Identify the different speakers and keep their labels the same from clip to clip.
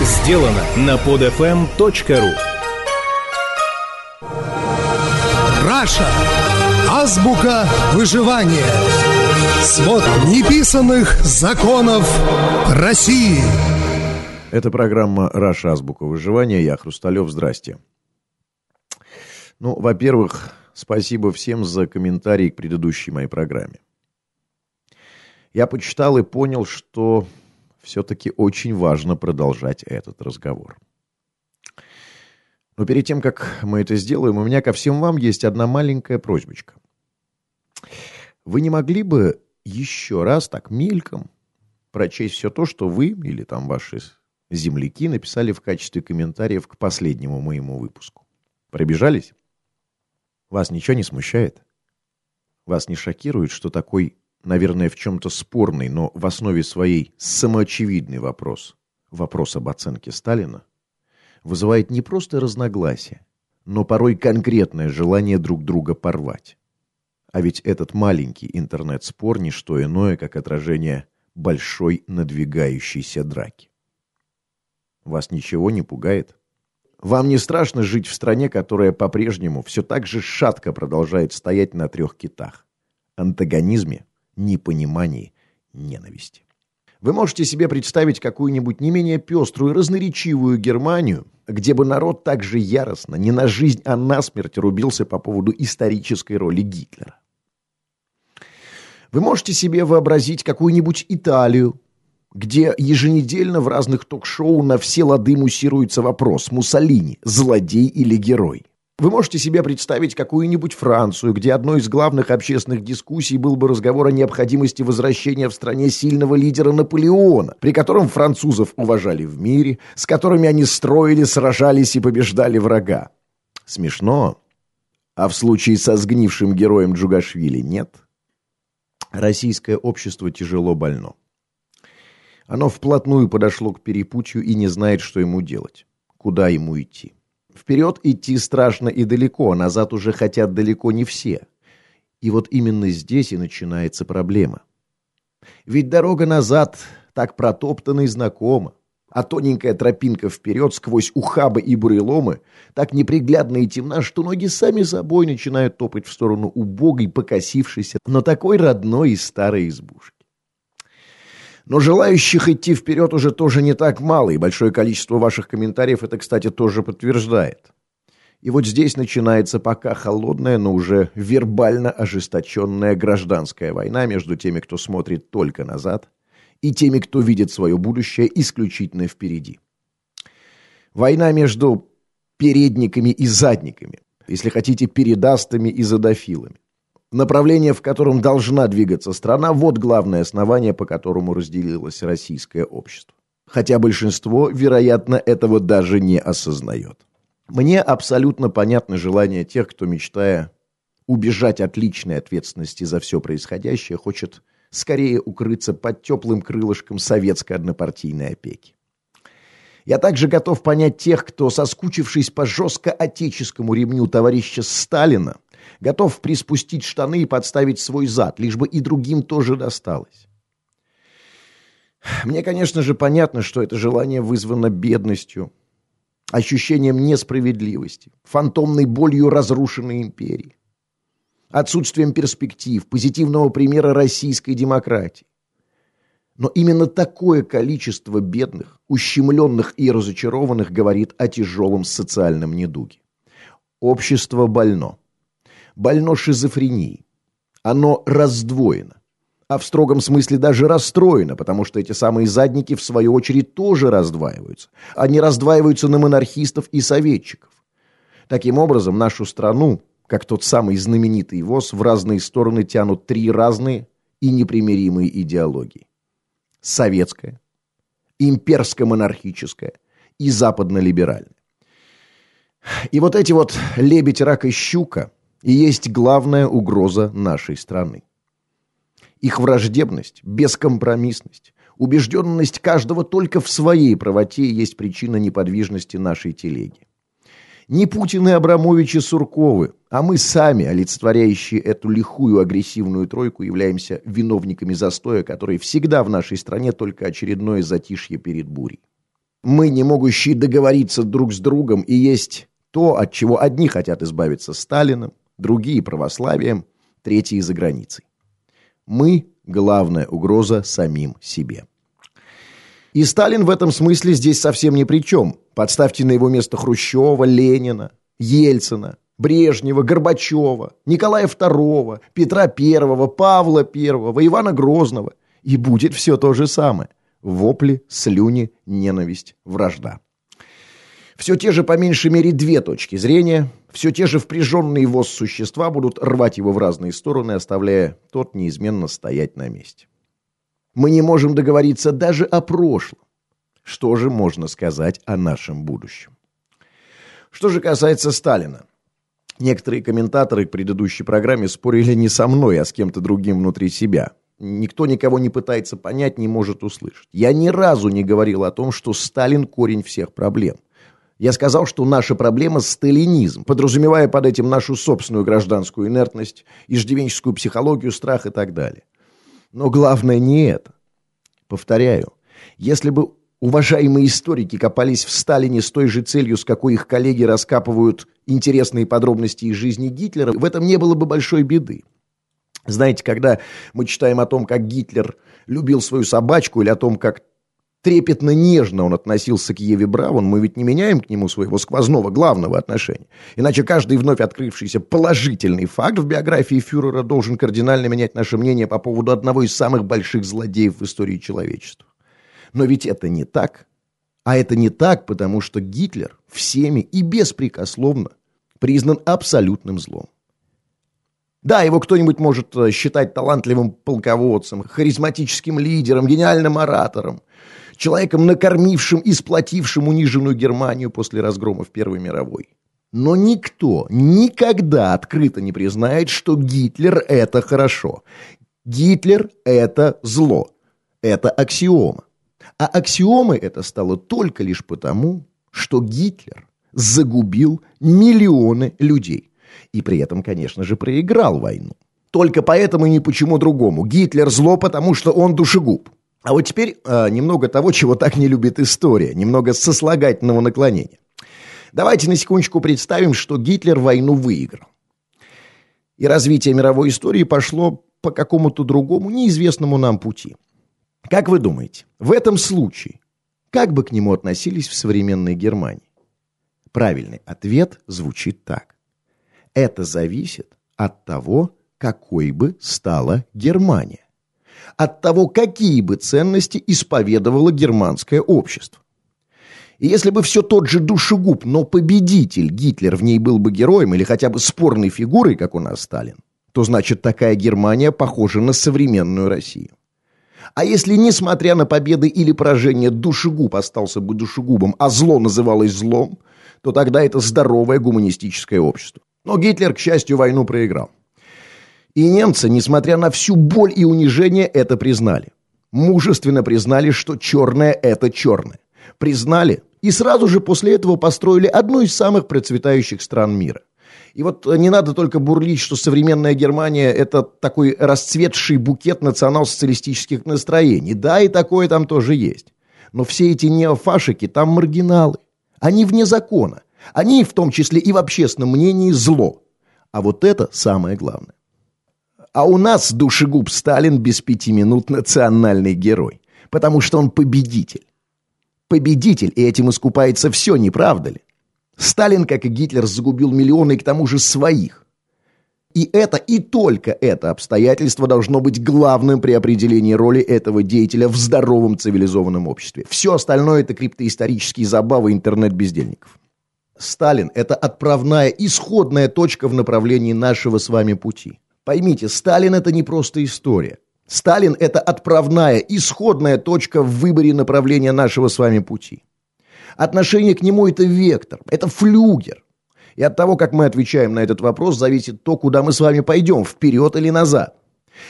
Speaker 1: сделано на podfm.ru
Speaker 2: Раша. Азбука выживания. Свод неписанных законов России.
Speaker 3: Это программа «Раша. Азбука выживания». Я Хрусталев. Здрасте. Ну, во-первых, спасибо всем за комментарии к предыдущей моей программе. Я почитал и понял, что все-таки очень важно продолжать этот разговор. Но перед тем, как мы это сделаем, у меня ко всем вам есть одна маленькая просьбочка. Вы не могли бы еще раз так мельком прочесть все то, что вы или там ваши земляки написали в качестве комментариев к последнему моему выпуску? Пробежались? Вас ничего не смущает? Вас не шокирует, что такой наверное, в чем-то спорный, но в основе своей самоочевидный вопрос, вопрос об оценке Сталина, вызывает не просто разногласия, но порой конкретное желание друг друга порвать. А ведь этот маленький интернет-спор – не что иное, как отражение большой надвигающейся драки. Вас ничего не пугает? Вам не страшно жить в стране, которая по-прежнему все так же шатко продолжает стоять на трех китах? Антагонизме, непонимании, ненависти. Вы можете себе представить какую-нибудь не менее пеструю, разноречивую Германию, где бы народ так же яростно, не на жизнь, а на смерть рубился по поводу исторической роли Гитлера. Вы можете себе вообразить какую-нибудь Италию, где еженедельно в разных ток-шоу на все лады муссируется вопрос «Муссолини – злодей или герой?». Вы можете себе представить какую-нибудь Францию, где одной из главных общественных дискуссий был бы разговор о необходимости возвращения в стране сильного лидера Наполеона, при котором французов уважали в мире, с которыми они строили, сражались и побеждали врага. Смешно. А в случае со сгнившим героем Джугашвили нет? Российское общество тяжело больно. Оно вплотную подошло к перепутью и не знает, что ему делать, куда ему идти. Вперед идти страшно и далеко, а назад уже хотят далеко не все. И вот именно здесь и начинается проблема. Ведь дорога назад так протоптана и знакома, а тоненькая тропинка вперед сквозь ухабы и буреломы так неприглядна и темна, что ноги сами собой начинают топать в сторону убогой, покосившейся, но такой родной и старой избушки. Но желающих идти вперед уже тоже не так мало, и большое количество ваших комментариев это, кстати, тоже подтверждает. И вот здесь начинается пока холодная, но уже вербально ожесточенная гражданская война между теми, кто смотрит только назад, и теми, кто видит свое будущее исключительно впереди. Война между передниками и задниками, если хотите, передастами и задофилами. Направление, в котором должна двигаться страна, вот главное основание, по которому разделилось российское общество. Хотя большинство, вероятно, этого даже не осознает. Мне абсолютно понятно желание тех, кто, мечтая убежать от личной ответственности за все происходящее, хочет скорее укрыться под теплым крылышком советской однопартийной опеки. Я также готов понять тех, кто, соскучившись по жестко отеческому ремню товарища Сталина, готов приспустить штаны и подставить свой зад, лишь бы и другим тоже досталось. Мне, конечно же, понятно, что это желание вызвано бедностью, ощущением несправедливости, фантомной болью разрушенной империи, отсутствием перспектив, позитивного примера российской демократии. Но именно такое количество бедных, ущемленных и разочарованных говорит о тяжелом социальном недуге. Общество больно больно шизофренией. Оно раздвоено. А в строгом смысле даже расстроено, потому что эти самые задники, в свою очередь, тоже раздваиваются. Они раздваиваются на монархистов и советчиков. Таким образом, нашу страну, как тот самый знаменитый ВОЗ, в разные стороны тянут три разные и непримиримые идеологии. Советская, имперско-монархическая и западно-либеральная. И вот эти вот лебедь, рак и щука – и есть главная угроза нашей страны. Их враждебность, бескомпромиссность, убежденность каждого только в своей правоте есть причина неподвижности нашей телеги. Не Путин и Абрамович и Сурковы, а мы сами, олицетворяющие эту лихую агрессивную тройку, являемся виновниками застоя, который всегда в нашей стране только очередное затишье перед бурей. Мы, не могущие договориться друг с другом, и есть то, от чего одни хотят избавиться Сталиным, другие – православием, третьи – за границей. Мы – главная угроза самим себе. И Сталин в этом смысле здесь совсем ни при чем. Подставьте на его место Хрущева, Ленина, Ельцина, Брежнева, Горбачева, Николая II, Петра I, Павла I, Ивана Грозного. И будет все то же самое. Вопли, слюни, ненависть, вражда. Все те же, по меньшей мере, две точки зрения, все те же впряженные воз существа будут рвать его в разные стороны, оставляя тот неизменно стоять на месте. Мы не можем договориться даже о прошлом. Что же можно сказать о нашем будущем? Что же касается Сталина. Некоторые комментаторы к предыдущей программе спорили не со мной, а с кем-то другим внутри себя. Никто никого не пытается понять, не может услышать. Я ни разу не говорил о том, что Сталин – корень всех проблем. Я сказал, что наша проблема – сталинизм, подразумевая под этим нашу собственную гражданскую инертность, иждивенческую психологию, страх и так далее. Но главное не это. Повторяю, если бы уважаемые историки копались в Сталине с той же целью, с какой их коллеги раскапывают интересные подробности из жизни Гитлера, в этом не было бы большой беды. Знаете, когда мы читаем о том, как Гитлер любил свою собачку, или о том, как трепетно нежно он относился к Еве Браун, мы ведь не меняем к нему своего сквозного главного отношения. Иначе каждый вновь открывшийся положительный факт в биографии фюрера должен кардинально менять наше мнение по поводу одного из самых больших злодеев в истории человечества. Но ведь это не так. А это не так, потому что Гитлер всеми и беспрекословно признан абсолютным злом. Да, его кто-нибудь может э, считать талантливым полководцем, харизматическим лидером, гениальным оратором, человеком, накормившим и сплотившим униженную Германию после разгрома в Первой мировой. Но никто никогда открыто не признает, что Гитлер – это хорошо. Гитлер – это зло. Это аксиома. А аксиомой это стало только лишь потому, что Гитлер загубил миллионы людей. И при этом, конечно же, проиграл войну. Только поэтому и ни почему другому. Гитлер зло, потому что он душегуб. А вот теперь э, немного того, чего так не любит история, немного сослагательного наклонения. Давайте на секундочку представим, что Гитлер войну выиграл. И развитие мировой истории пошло по какому-то другому, неизвестному нам пути. Как вы думаете, в этом случае, как бы к нему относились в современной Германии? Правильный ответ звучит так. Это зависит от того, какой бы стала Германия. От того, какие бы ценности исповедовало германское общество. И если бы все тот же душегуб, но победитель Гитлер в ней был бы героем или хотя бы спорной фигурой, как у нас Сталин, то значит такая Германия похожа на современную Россию. А если, несмотря на победы или поражения, душегуб остался бы душегубом, а зло называлось злом, то тогда это здоровое гуманистическое общество. Но Гитлер, к счастью, войну проиграл. И немцы, несмотря на всю боль и унижение, это признали. Мужественно признали, что черное – это черное. Признали и сразу же после этого построили одну из самых процветающих стран мира. И вот э, не надо только бурлить, что современная Германия – это такой расцветший букет национал-социалистических настроений. Да, и такое там тоже есть. Но все эти неофашики там маргиналы. Они вне закона. Они, в том числе и в общественном мнении, зло. А вот это самое главное. А у нас душегуб Сталин без пяти минут национальный герой. Потому что он победитель. Победитель, и этим искупается все, не правда ли? Сталин, как и Гитлер, загубил миллионы, и к тому же своих. И это, и только это обстоятельство должно быть главным при определении роли этого деятеля в здоровом цивилизованном обществе. Все остальное – это криптоисторические забавы интернет-бездельников. Сталин – это отправная, исходная точка в направлении нашего с вами пути. Поймите, Сталин – это не просто история. Сталин – это отправная, исходная точка в выборе направления нашего с вами пути. Отношение к нему – это вектор, это флюгер. И от того, как мы отвечаем на этот вопрос, зависит то, куда мы с вами пойдем, вперед или назад.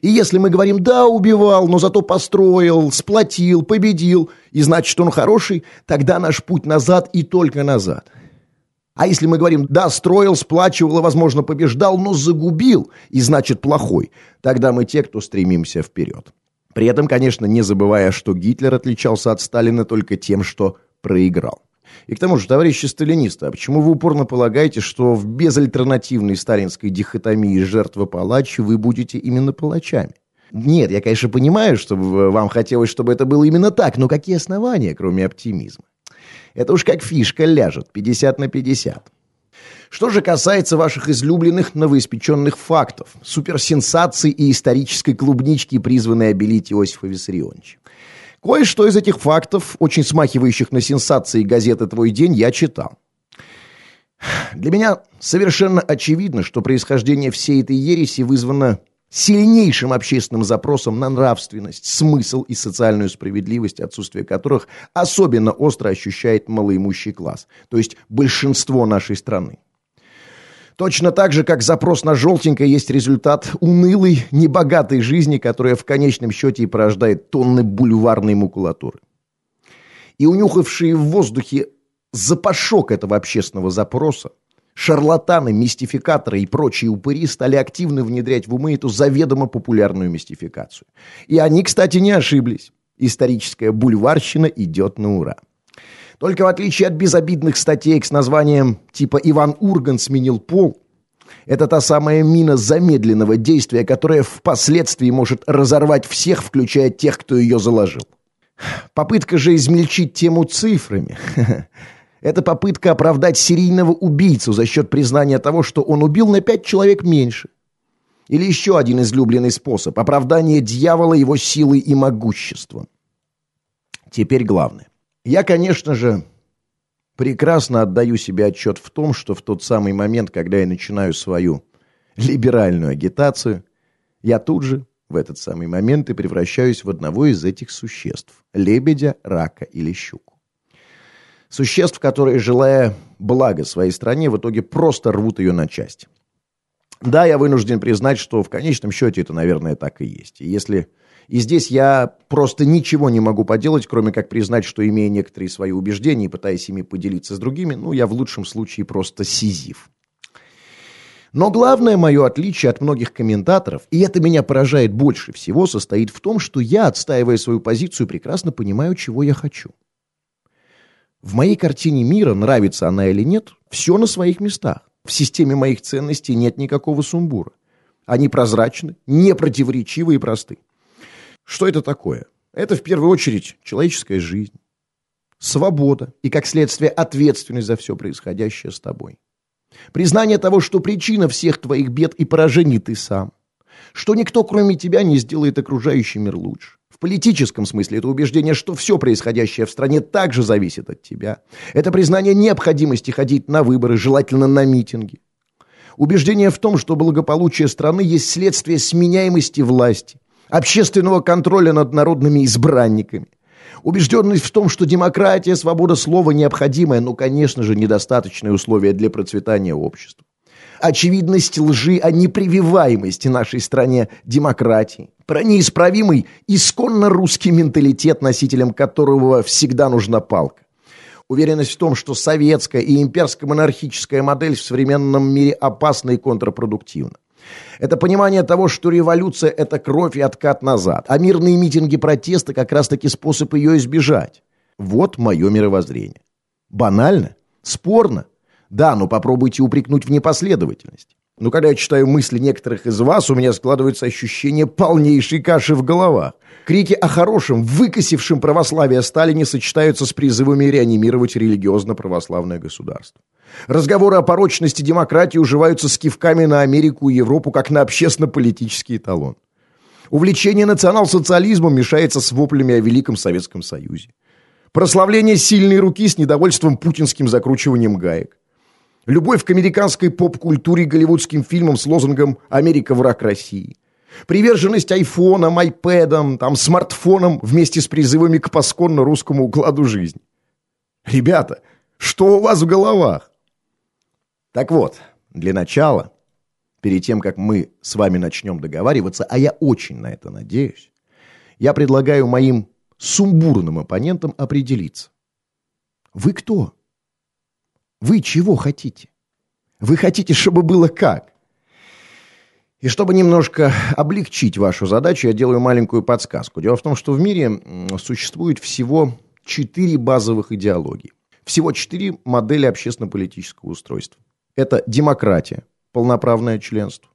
Speaker 3: И если мы говорим «да, убивал, но зато построил, сплотил, победил», и значит, он хороший, тогда наш путь назад и только назад. А если мы говорим «да, строил, сплачивал и, возможно, побеждал, но загубил», и значит плохой, тогда мы те, кто стремимся вперед. При этом, конечно, не забывая, что Гитлер отличался от Сталина только тем, что проиграл. И к тому же, товарищи сталинисты, а почему вы упорно полагаете, что в безальтернативной сталинской дихотомии жертва-палач вы будете именно палачами? Нет, я, конечно, понимаю, что вам хотелось, чтобы это было именно так, но какие основания, кроме оптимизма? Это уж как фишка ляжет, 50 на 50. Что же касается ваших излюбленных новоиспеченных фактов, суперсенсаций и исторической клубнички, призванной обелить Иосифа Виссарионовича. Кое-что из этих фактов, очень смахивающих на сенсации газеты «Твой день», я читал. Для меня совершенно очевидно, что происхождение всей этой ереси вызвано сильнейшим общественным запросом на нравственность, смысл и социальную справедливость, отсутствие которых особенно остро ощущает малоимущий класс, то есть большинство нашей страны. Точно так же, как запрос на желтенькое есть результат унылой, небогатой жизни, которая в конечном счете и порождает тонны бульварной макулатуры. И унюхавшие в воздухе запашок этого общественного запроса, шарлатаны, мистификаторы и прочие упыри стали активно внедрять в умы эту заведомо популярную мистификацию. И они, кстати, не ошиблись. Историческая бульварщина идет на ура. Только в отличие от безобидных статей с названием типа «Иван Урган сменил пол», это та самая мина замедленного действия, которая впоследствии может разорвать всех, включая тех, кто ее заложил. Попытка же измельчить тему цифрами. Это попытка оправдать серийного убийцу за счет признания того, что он убил на пять человек меньше. Или еще один излюбленный способ – оправдание дьявола его силой и могуществом. Теперь главное. Я, конечно же, прекрасно отдаю себе отчет в том, что в тот самый момент, когда я начинаю свою либеральную агитацию, я тут же в этот самый момент и превращаюсь в одного из этих существ – лебедя, рака или щуку. Существ, которые, желая блага своей стране, в итоге просто рвут ее на части. Да, я вынужден признать, что в конечном счете это, наверное, так и есть. И если и здесь я просто ничего не могу поделать, кроме как признать, что имея некоторые свои убеждения и пытаясь ими поделиться с другими, ну, я в лучшем случае просто сизиф. Но главное мое отличие от многих комментаторов, и это меня поражает больше всего, состоит в том, что я, отстаивая свою позицию, прекрасно понимаю, чего я хочу. В моей картине мира, нравится она или нет, все на своих местах. В системе моих ценностей нет никакого сумбура. Они прозрачны, непротиворечивы и просты. Что это такое? Это в первую очередь человеческая жизнь, свобода и, как следствие, ответственность за все происходящее с тобой. Признание того, что причина всех твоих бед и поражений ты сам. Что никто, кроме тебя, не сделает окружающий мир лучше. Политическом смысле это убеждение, что все происходящее в стране также зависит от тебя. Это признание необходимости ходить на выборы, желательно на митинги. Убеждение в том, что благополучие страны есть следствие сменяемости власти, общественного контроля над народными избранниками. Убежденность в том, что демократия, свобода слова необходимое, но, конечно же, недостаточное условие для процветания общества. Очевидность лжи о непрививаемости нашей стране демократии, про неисправимый исконно русский менталитет, носителем которого всегда нужна палка. Уверенность в том, что советская и имперско-монархическая модель в современном мире опасна и контрпродуктивна. Это понимание того, что революция – это кровь и откат назад, а мирные митинги протеста как раз-таки способ ее избежать. Вот мое мировоззрение. Банально? Спорно? Да, но попробуйте упрекнуть в непоследовательности. Но когда я читаю мысли некоторых из вас, у меня складывается ощущение полнейшей каши в головах. Крики о хорошем, выкосившем православие Сталине сочетаются с призывами реанимировать религиозно-православное государство. Разговоры о порочности демократии уживаются с кивками на Америку и Европу как на общественно-политический эталон. Увлечение национал-социализмом мешается с воплями о Великом Советском Союзе. Прославление сильной руки с недовольством путинским закручиванием гаек. Любовь к американской поп-культуре и голливудским фильмам с лозунгом «Америка – враг России». Приверженность айфонам, айпэдам, там, смартфонам вместе с призывами к пасконно русскому укладу жизни. Ребята, что у вас в головах? Так вот, для начала, перед тем, как мы с вами начнем договариваться, а я очень на это надеюсь, я предлагаю моим сумбурным оппонентам определиться. Вы кто? Вы чего хотите? Вы хотите, чтобы было как? И чтобы немножко облегчить вашу задачу, я делаю маленькую подсказку. Дело в том, что в мире существует всего четыре базовых идеологии. Всего четыре модели общественно-политического устройства. Это демократия, полноправное членство,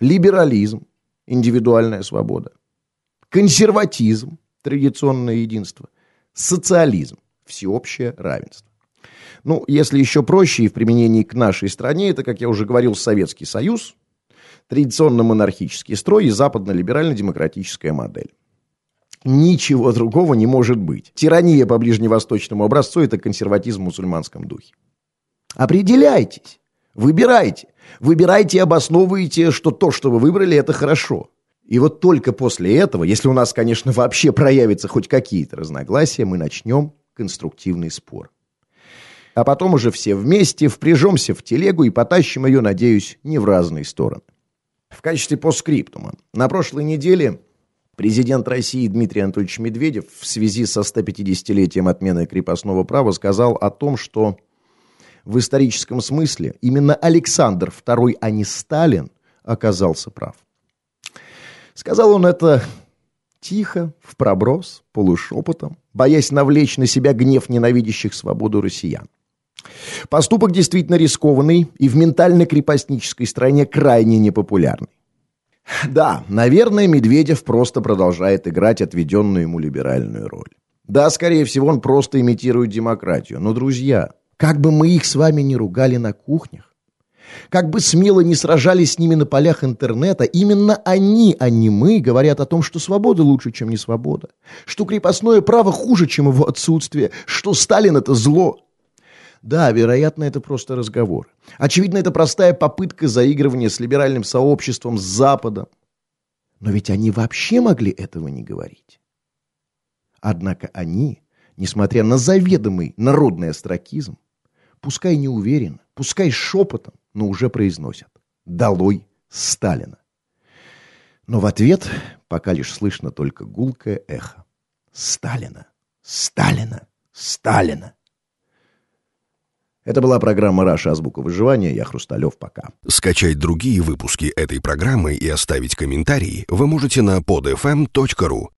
Speaker 3: либерализм, индивидуальная свобода, консерватизм, традиционное единство, социализм, всеобщее равенство. Ну, если еще проще и в применении к нашей стране, это, как я уже говорил, Советский Союз, традиционно-монархический строй и западно-либерально-демократическая модель. Ничего другого не может быть. Тирания по ближневосточному образцу – это консерватизм в мусульманском духе. Определяйтесь, выбирайте. Выбирайте и обосновывайте, что то, что вы выбрали, это хорошо. И вот только после этого, если у нас, конечно, вообще проявятся хоть какие-то разногласия, мы начнем конструктивный спор. А потом уже все вместе впряжемся в телегу и потащим ее, надеюсь, не в разные стороны. В качестве постскриптума. На прошлой неделе президент России Дмитрий Анатольевич Медведев в связи со 150-летием отмены крепостного права сказал о том, что в историческом смысле именно Александр II, а не Сталин, оказался прав. Сказал он это тихо, в проброс, полушепотом, боясь навлечь на себя гнев ненавидящих свободу россиян. Поступок действительно рискованный и в ментально-крепостнической стране крайне непопулярный. Да, наверное, Медведев просто продолжает играть отведенную ему либеральную роль. Да, скорее всего, он просто имитирует демократию. Но, друзья, как бы мы их с вами не ругали на кухнях, как бы смело не сражались с ними на полях интернета, именно они, а не мы, говорят о том, что свобода лучше, чем не свобода, что крепостное право хуже, чем его отсутствие, что Сталин – это зло. Да, вероятно, это просто разговор. Очевидно, это простая попытка заигрывания с либеральным сообществом, с Западом. Но ведь они вообще могли этого не говорить. Однако они, несмотря на заведомый народный астракизм, пускай не уверенно, пускай шепотом, но уже произносят «Долой Сталина». Но в ответ пока лишь слышно только гулкое эхо. «Сталина! Сталина! Сталина!» Это была программа «Раша. Азбука выживания». Я Хрусталев. Пока.
Speaker 1: Скачать другие выпуски этой программы и оставить комментарии вы можете на podfm.ru.